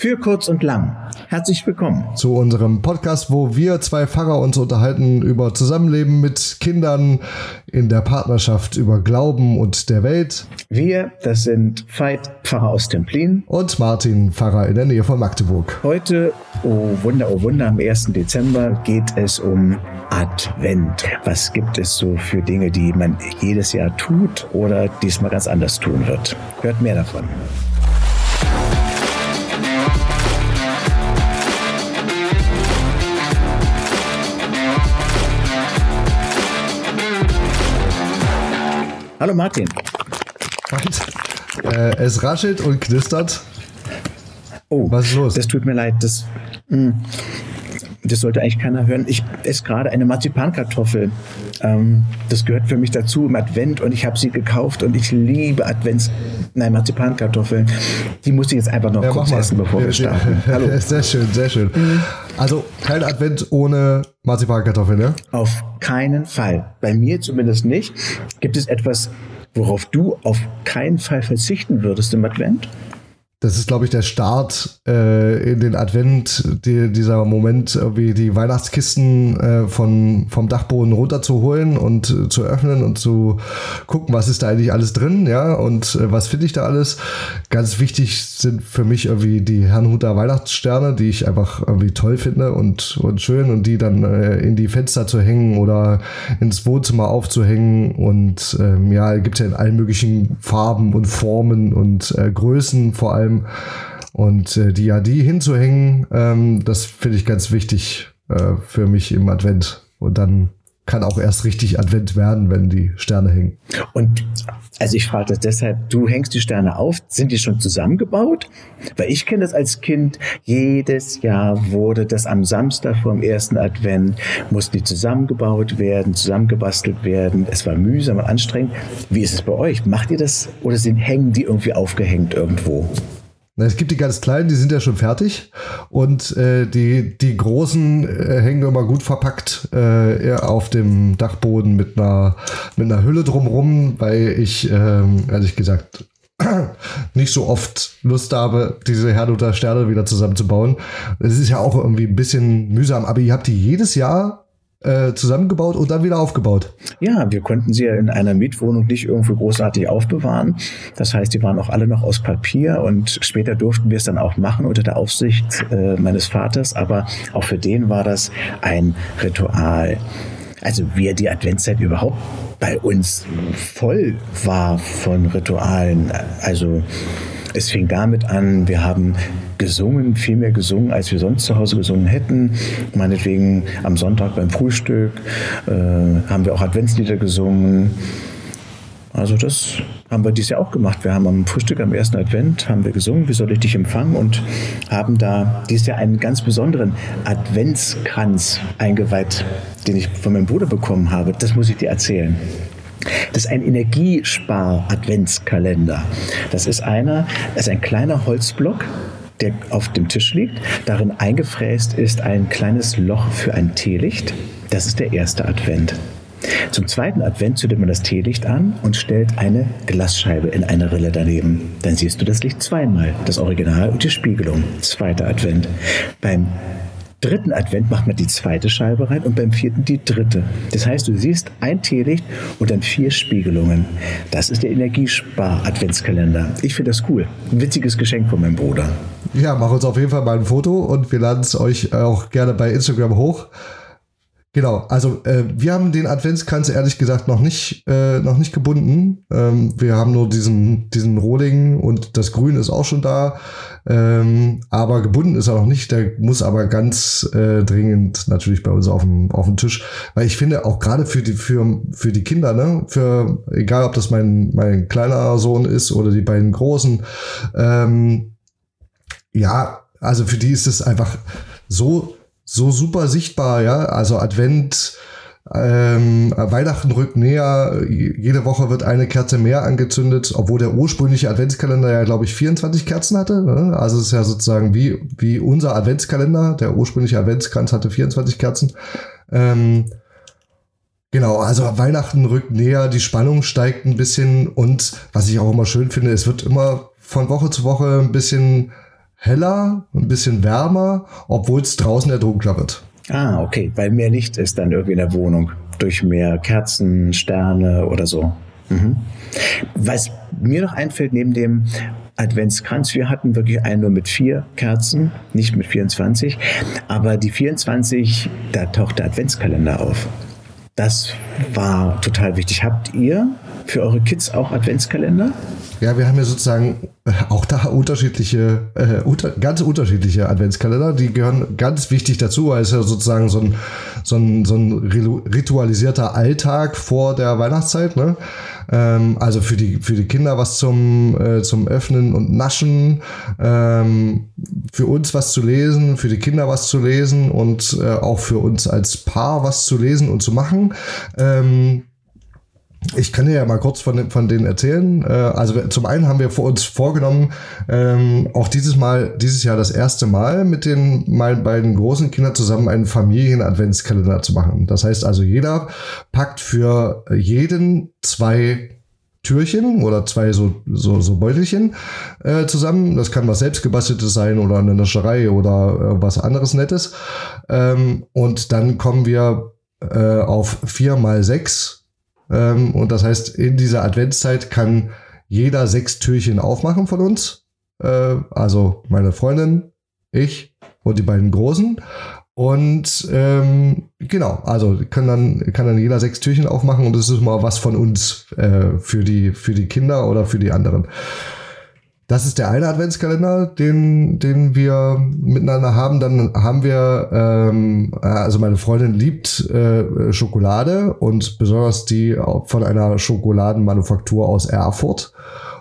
Für kurz und lang. Herzlich willkommen zu unserem Podcast, wo wir zwei Pfarrer uns unterhalten über Zusammenleben mit Kindern in der Partnerschaft, über Glauben und der Welt. Wir, das sind Veit, Pfarrer aus Templin. Und Martin, Pfarrer in der Nähe von Magdeburg. Heute, oh Wunder, oh Wunder, am 1. Dezember geht es um Advent. Was gibt es so für Dinge, die man jedes Jahr tut oder diesmal ganz anders tun wird? Hört mehr davon. Hallo Martin. Äh, es raschelt und knistert. Oh, was ist los? Das tut mir leid. Das, mh, hm, das sollte eigentlich keiner hören. Ich esse gerade eine Marzipankartoffel. Ähm, das gehört für mich dazu im Advent und ich habe sie gekauft und ich liebe Advents, nein, Marzipankartoffeln. Die muss ich jetzt einfach noch ja, kurz essen, bevor wir starten. Hallo. Sehr schön, sehr schön. Also kein Advent ohne Marzipankartoffeln, ne? Auf keinen Fall. Bei mir zumindest nicht. Gibt es etwas, worauf du auf keinen Fall verzichten würdest im Advent? Das ist, glaube ich, der Start äh, in den Advent, die, dieser Moment, wie die Weihnachtskisten äh, von, vom Dachboden runterzuholen und äh, zu öffnen und zu gucken, was ist da eigentlich alles drin, ja, und äh, was finde ich da alles. Ganz wichtig sind für mich irgendwie die Herrnhuter Weihnachtssterne, die ich einfach irgendwie toll finde und, und schön und die dann äh, in die Fenster zu hängen oder ins Wohnzimmer aufzuhängen und ähm, ja, gibt es ja in allen möglichen Farben und Formen und äh, Größen vor allem allem. Und äh, die ja, die hinzuhängen, ähm, das finde ich ganz wichtig äh, für mich im Advent. Und dann kann auch erst richtig Advent werden, wenn die Sterne hängen. Und also ich frage das deshalb, du hängst die Sterne auf, sind die schon zusammengebaut? Weil ich kenne das als Kind, jedes Jahr wurde das am Samstag vom ersten Advent, mussten die zusammengebaut werden, zusammengebastelt werden. Es war mühsam und anstrengend. Wie ist es bei euch? Macht ihr das oder sind, hängen die irgendwie aufgehängt irgendwo? Es gibt die ganz kleinen, die sind ja schon fertig. Und äh, die, die großen äh, hängen immer gut verpackt äh, auf dem Dachboden mit einer, mit einer Hülle drumrum, weil ich, ähm, ehrlich gesagt, nicht so oft Lust habe, diese Herrn Sterne wieder zusammenzubauen. Es ist ja auch irgendwie ein bisschen mühsam, aber ihr habt die jedes Jahr äh, zusammengebaut und dann wieder aufgebaut. Ja, wir konnten sie ja in einer Mietwohnung nicht irgendwo großartig aufbewahren. Das heißt, die waren auch alle noch aus Papier und später durften wir es dann auch machen unter der Aufsicht äh, meines Vaters. Aber auch für den war das ein Ritual. Also wie die Adventszeit überhaupt bei uns voll war von Ritualen. Also es fing damit an, wir haben gesungen, viel mehr gesungen, als wir sonst zu Hause gesungen hätten. Meinetwegen am Sonntag beim Frühstück äh, haben wir auch Adventslieder gesungen. Also das haben wir dieses Jahr auch gemacht. Wir haben am Frühstück am ersten Advent haben wir gesungen, wie soll ich dich empfangen und haben da dieses Jahr einen ganz besonderen Adventskranz eingeweiht, den ich von meinem Bruder bekommen habe. Das muss ich dir erzählen. Das ist ein Energiespar-Adventskalender. Das ist einer, das ist ein kleiner Holzblock, der auf dem Tisch liegt. Darin eingefräst ist ein kleines Loch für ein Teelicht. Das ist der erste Advent. Zum zweiten Advent zündet man das Teelicht an und stellt eine Glasscheibe in eine Rille daneben. Dann siehst du das Licht zweimal, das Original und die Spiegelung. Zweiter Advent. Beim dritten Advent macht man die zweite Scheibe rein und beim vierten die dritte. Das heißt, du siehst ein Teelicht und dann vier Spiegelungen. Das ist der Energiespar-Adventskalender. Ich finde das cool. Ein witziges Geschenk von meinem Bruder. Ja, mach uns auf jeden Fall mal ein Foto und wir laden es euch auch gerne bei Instagram hoch. Genau, also äh, wir haben den Adventskranz ehrlich gesagt noch nicht, äh, noch nicht gebunden. Ähm, wir haben nur diesen, diesen Rohling und das Grün ist auch schon da. Ähm, aber gebunden ist er noch nicht. Der muss aber ganz äh, dringend natürlich bei uns auf dem, auf dem Tisch. Weil ich finde, auch gerade für die, für, für die Kinder, ne, für, egal ob das mein, mein kleiner Sohn ist oder die beiden großen, ähm, ja, also für die ist es einfach so so super sichtbar, ja. Also Advent, ähm, Weihnachten rückt näher, jede Woche wird eine Kerze mehr angezündet, obwohl der ursprüngliche Adventskalender ja, glaube ich, 24 Kerzen hatte. Ne? Also es ist ja sozusagen wie, wie unser Adventskalender. Der ursprüngliche Adventskranz hatte 24 Kerzen. Ähm, genau, also Weihnachten rückt näher, die Spannung steigt ein bisschen und was ich auch immer schön finde, es wird immer von Woche zu Woche ein bisschen heller, ein bisschen wärmer, obwohl es draußen ja dunkler wird. Ah, okay, weil mehr Licht ist dann irgendwie in der Wohnung durch mehr Kerzen, Sterne oder so. Mhm. Was mir noch einfällt, neben dem Adventskranz, wir hatten wirklich einen nur mit vier Kerzen, nicht mit 24, aber die 24, da taucht der Adventskalender auf. Das war total wichtig. Habt ihr für eure Kids auch Adventskalender? Ja, wir haben ja sozusagen äh, auch da unterschiedliche, äh, unter, ganz unterschiedliche Adventskalender. Die gehören ganz wichtig dazu, weil es ja sozusagen so ein, so ein, so ein ritualisierter Alltag vor der Weihnachtszeit. Ne? Ähm, also für die, für die Kinder was zum, äh, zum Öffnen und Naschen, ähm, für uns was zu lesen, für die Kinder was zu lesen und äh, auch für uns als Paar was zu lesen und zu machen. Ähm, ich kann dir ja mal kurz von, von denen erzählen. Äh, also zum einen haben wir vor uns vorgenommen, ähm, auch dieses Mal, dieses Jahr das erste Mal mit den meinen beiden großen Kindern zusammen einen Familien-Adventskalender zu machen. Das heißt also, jeder packt für jeden zwei Türchen oder zwei so, so, so Beutelchen äh, zusammen. Das kann was selbstgebasteltes sein oder eine Nascherei oder äh, was anderes Nettes. Ähm, und dann kommen wir äh, auf vier mal sechs ähm, und das heißt, in dieser Adventszeit kann jeder sechs Türchen aufmachen von uns. Äh, also meine Freundin, ich und die beiden Großen. Und ähm, genau, also kann dann, kann dann jeder sechs Türchen aufmachen und das ist mal was von uns äh, für, die, für die Kinder oder für die anderen. Das ist der eine Adventskalender, den, den wir miteinander haben. Dann haben wir, ähm, also meine Freundin liebt äh, Schokolade und besonders die von einer Schokoladenmanufaktur aus Erfurt.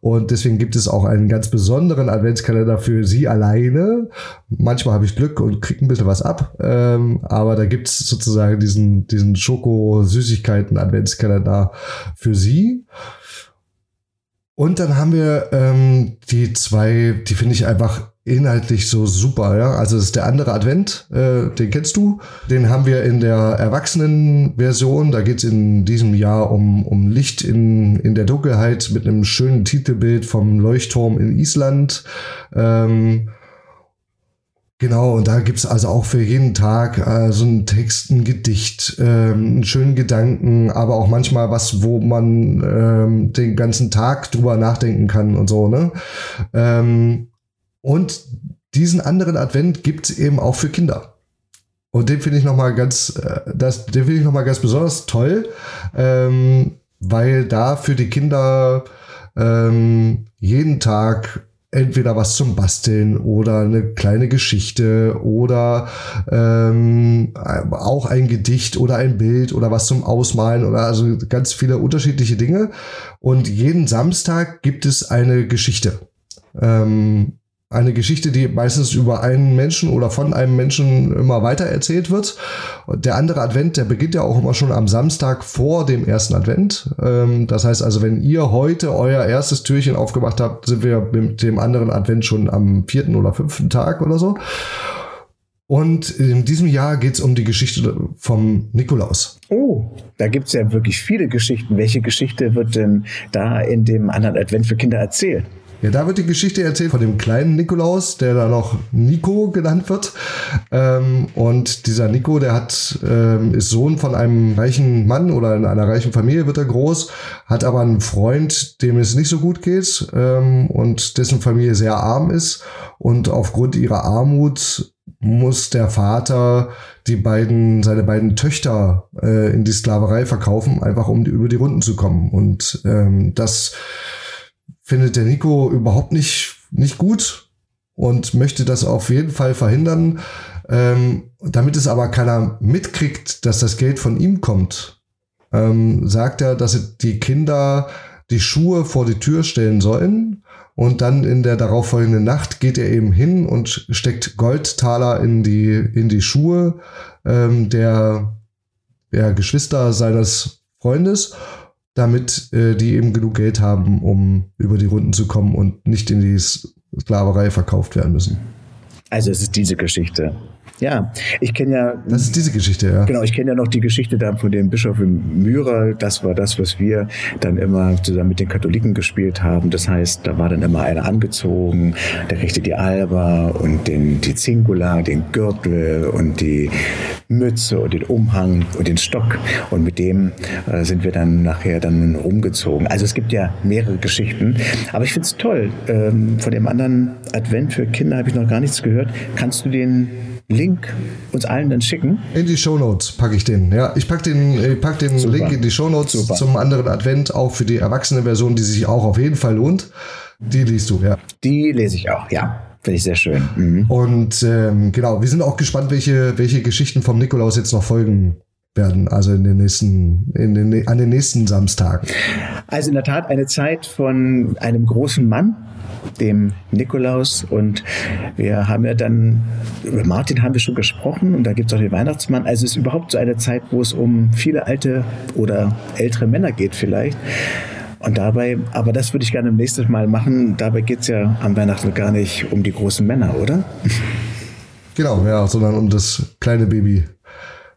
Und deswegen gibt es auch einen ganz besonderen Adventskalender für sie alleine. Manchmal habe ich Glück und kriege ein bisschen was ab. Ähm, aber da gibt es sozusagen diesen, diesen Schoko-Süßigkeiten-Adventskalender für sie. Und dann haben wir ähm, die zwei, die finde ich einfach inhaltlich so super. Ja? Also das ist der andere Advent, äh, den kennst du. Den haben wir in der Erwachsenenversion. Da geht es in diesem Jahr um, um Licht in, in der Dunkelheit mit einem schönen Titelbild vom Leuchtturm in Island. Ähm, Genau, und da gibt's also auch für jeden Tag äh, so einen Text, ein Gedicht, ähm, einen schönen Gedanken, aber auch manchmal was, wo man ähm, den ganzen Tag drüber nachdenken kann und so, ne? Ähm, und diesen anderen Advent gibt's eben auch für Kinder. Und den finde ich nochmal ganz, äh, das, den finde ich nochmal ganz besonders toll, ähm, weil da für die Kinder ähm, jeden Tag entweder was zum Basteln oder eine kleine Geschichte oder ähm, auch ein Gedicht oder ein Bild oder was zum Ausmalen oder also ganz viele unterschiedliche Dinge. Und jeden Samstag gibt es eine Geschichte. Ähm, eine Geschichte, die meistens über einen Menschen oder von einem Menschen immer weiter erzählt wird. Der andere Advent, der beginnt ja auch immer schon am Samstag vor dem ersten Advent. Ähm, das heißt also, wenn ihr heute euer erstes Türchen aufgemacht habt, sind wir mit dem anderen Advent schon am vierten oder fünften Tag oder so. Und in diesem Jahr geht es um die Geschichte vom Nikolaus. Oh, da gibt es ja wirklich viele Geschichten. Welche Geschichte wird denn da in dem anderen Advent für Kinder erzählt? Ja, da wird die Geschichte erzählt von dem kleinen Nikolaus, der da noch Nico genannt wird. Ähm, und dieser Nico, der hat, ähm, ist Sohn von einem reichen Mann oder in einer reichen Familie wird er groß, hat aber einen Freund, dem es nicht so gut geht ähm, und dessen Familie sehr arm ist. Und aufgrund ihrer Armut muss der Vater die beiden, seine beiden Töchter äh, in die Sklaverei verkaufen, einfach um die, über die Runden zu kommen. Und ähm, das findet der Nico überhaupt nicht, nicht gut und möchte das auf jeden Fall verhindern. Ähm, damit es aber keiner mitkriegt, dass das Geld von ihm kommt, ähm, sagt er, dass die Kinder die Schuhe vor die Tür stellen sollen. Und dann in der darauffolgenden Nacht geht er eben hin und steckt Goldtaler in die, in die Schuhe ähm, der, der Geschwister seines Freundes damit äh, die eben genug Geld haben, um über die Runden zu kommen und nicht in die Sklaverei verkauft werden müssen. Also es ist diese Geschichte. Ja, ich kenne ja. Das ist diese Geschichte, ja. Genau, ich kenne ja noch die Geschichte da von dem Bischof in Myra. Das war das, was wir dann immer zusammen mit den Katholiken gespielt haben. Das heißt, da war dann immer einer angezogen, der kriegte die Alba und den, die Zingula, den Gürtel und die Mütze und den Umhang und den Stock. Und mit dem äh, sind wir dann nachher dann rumgezogen. Also es gibt ja mehrere Geschichten. Aber ich finde es toll. Ähm, von dem anderen Advent für Kinder habe ich noch gar nichts gehört. Kannst du den Link uns allen dann schicken? In die Shownotes packe ich den. Ja, ich packe den, pack den Link in die Shownotes zum anderen Advent, auch für die erwachsene Version, die sich auch auf jeden Fall lohnt. Die liest du, ja. Die lese ich auch, ja. Finde ich sehr schön. Mhm. Und ähm, genau, wir sind auch gespannt, welche, welche Geschichten vom Nikolaus jetzt noch folgen werden, also in den nächsten, in den, an den nächsten Samstagen. Also in der Tat eine Zeit von einem großen Mann, dem Nikolaus. Und wir haben ja dann, über Martin haben wir schon gesprochen und da gibt es auch den Weihnachtsmann. Also es ist überhaupt so eine Zeit, wo es um viele alte oder ältere Männer geht vielleicht. Und dabei, aber das würde ich gerne nächstes Mal machen, dabei geht es ja am Weihnachten gar nicht um die großen Männer, oder? Genau, ja, sondern um das kleine Baby,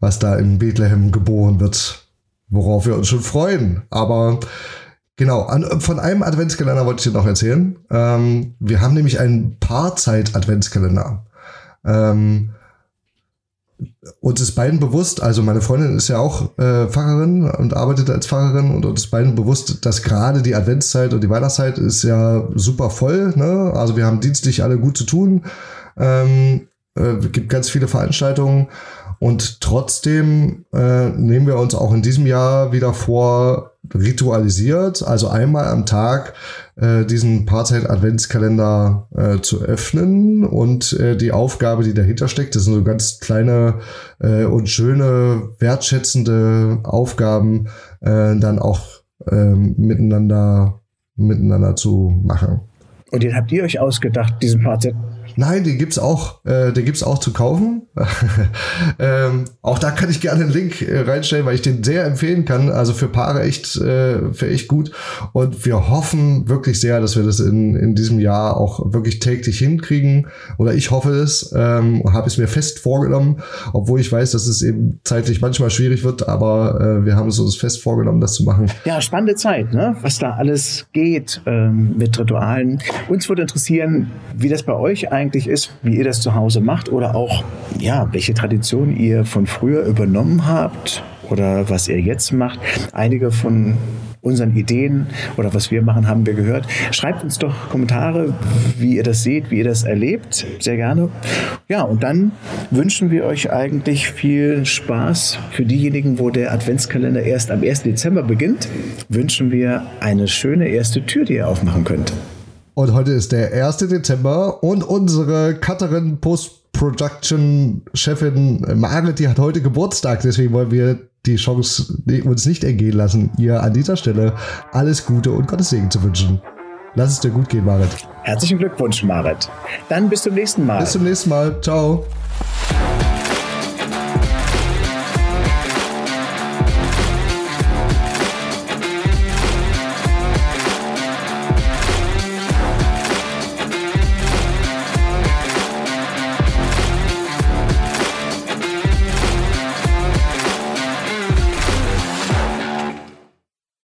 was da in Bethlehem geboren wird, worauf wir uns schon freuen. Aber Genau, an, von einem Adventskalender wollte ich dir noch erzählen. Ähm, wir haben nämlich einen Paarzeit-Adventskalender. Ähm, uns ist beiden bewusst, also meine Freundin ist ja auch äh, Pfarrerin und arbeitet als Pfarrerin und uns ist beiden bewusst, dass gerade die Adventszeit und die Weihnachtszeit ist ja super voll. Ne? Also wir haben dienstlich alle gut zu tun. Ähm, äh, gibt ganz viele Veranstaltungen und trotzdem äh, nehmen wir uns auch in diesem Jahr wieder vor, ritualisiert, also einmal am Tag äh, diesen Paarzeit-Adventskalender äh, zu öffnen und äh, die Aufgabe, die dahinter steckt, das sind so ganz kleine äh, und schöne, wertschätzende Aufgaben, äh, dann auch äh, miteinander, miteinander zu machen. Und den habt ihr euch ausgedacht, diesen Paarzeit Nein, den gibt's auch, äh, den gibt's auch zu kaufen. ähm, auch da kann ich gerne einen Link äh, reinstellen, weil ich den sehr empfehlen kann. Also für Paare echt, äh, für echt gut. Und wir hoffen wirklich sehr, dass wir das in, in diesem Jahr auch wirklich täglich hinkriegen. Oder ich hoffe es, ähm, habe es mir fest vorgenommen, obwohl ich weiß, dass es eben zeitlich manchmal schwierig wird. Aber äh, wir haben es uns fest vorgenommen, das zu machen. Ja, spannende Zeit, ne? was da alles geht ähm, mit Ritualen. Uns würde interessieren, wie das bei euch eigentlich ist, wie ihr das zu Hause macht oder auch, ja, welche Tradition ihr von früher übernommen habt oder was ihr jetzt macht. Einige von unseren Ideen oder was wir machen, haben wir gehört. Schreibt uns doch Kommentare, wie ihr das seht, wie ihr das erlebt. Sehr gerne. Ja, und dann wünschen wir euch eigentlich viel Spaß. Für diejenigen, wo der Adventskalender erst am 1. Dezember beginnt, wünschen wir eine schöne erste Tür, die ihr aufmachen könnt. Und heute ist der 1. Dezember und unsere Cutterin Post-Production-Chefin Margret, die hat heute Geburtstag. Deswegen wollen wir die Chance uns nicht entgehen lassen, ihr an dieser Stelle alles Gute und Gottes Segen zu wünschen. Lass es dir gut gehen, Marit. Herzlichen Glückwunsch, Marit. Dann bis zum nächsten Mal. Bis zum nächsten Mal. Ciao.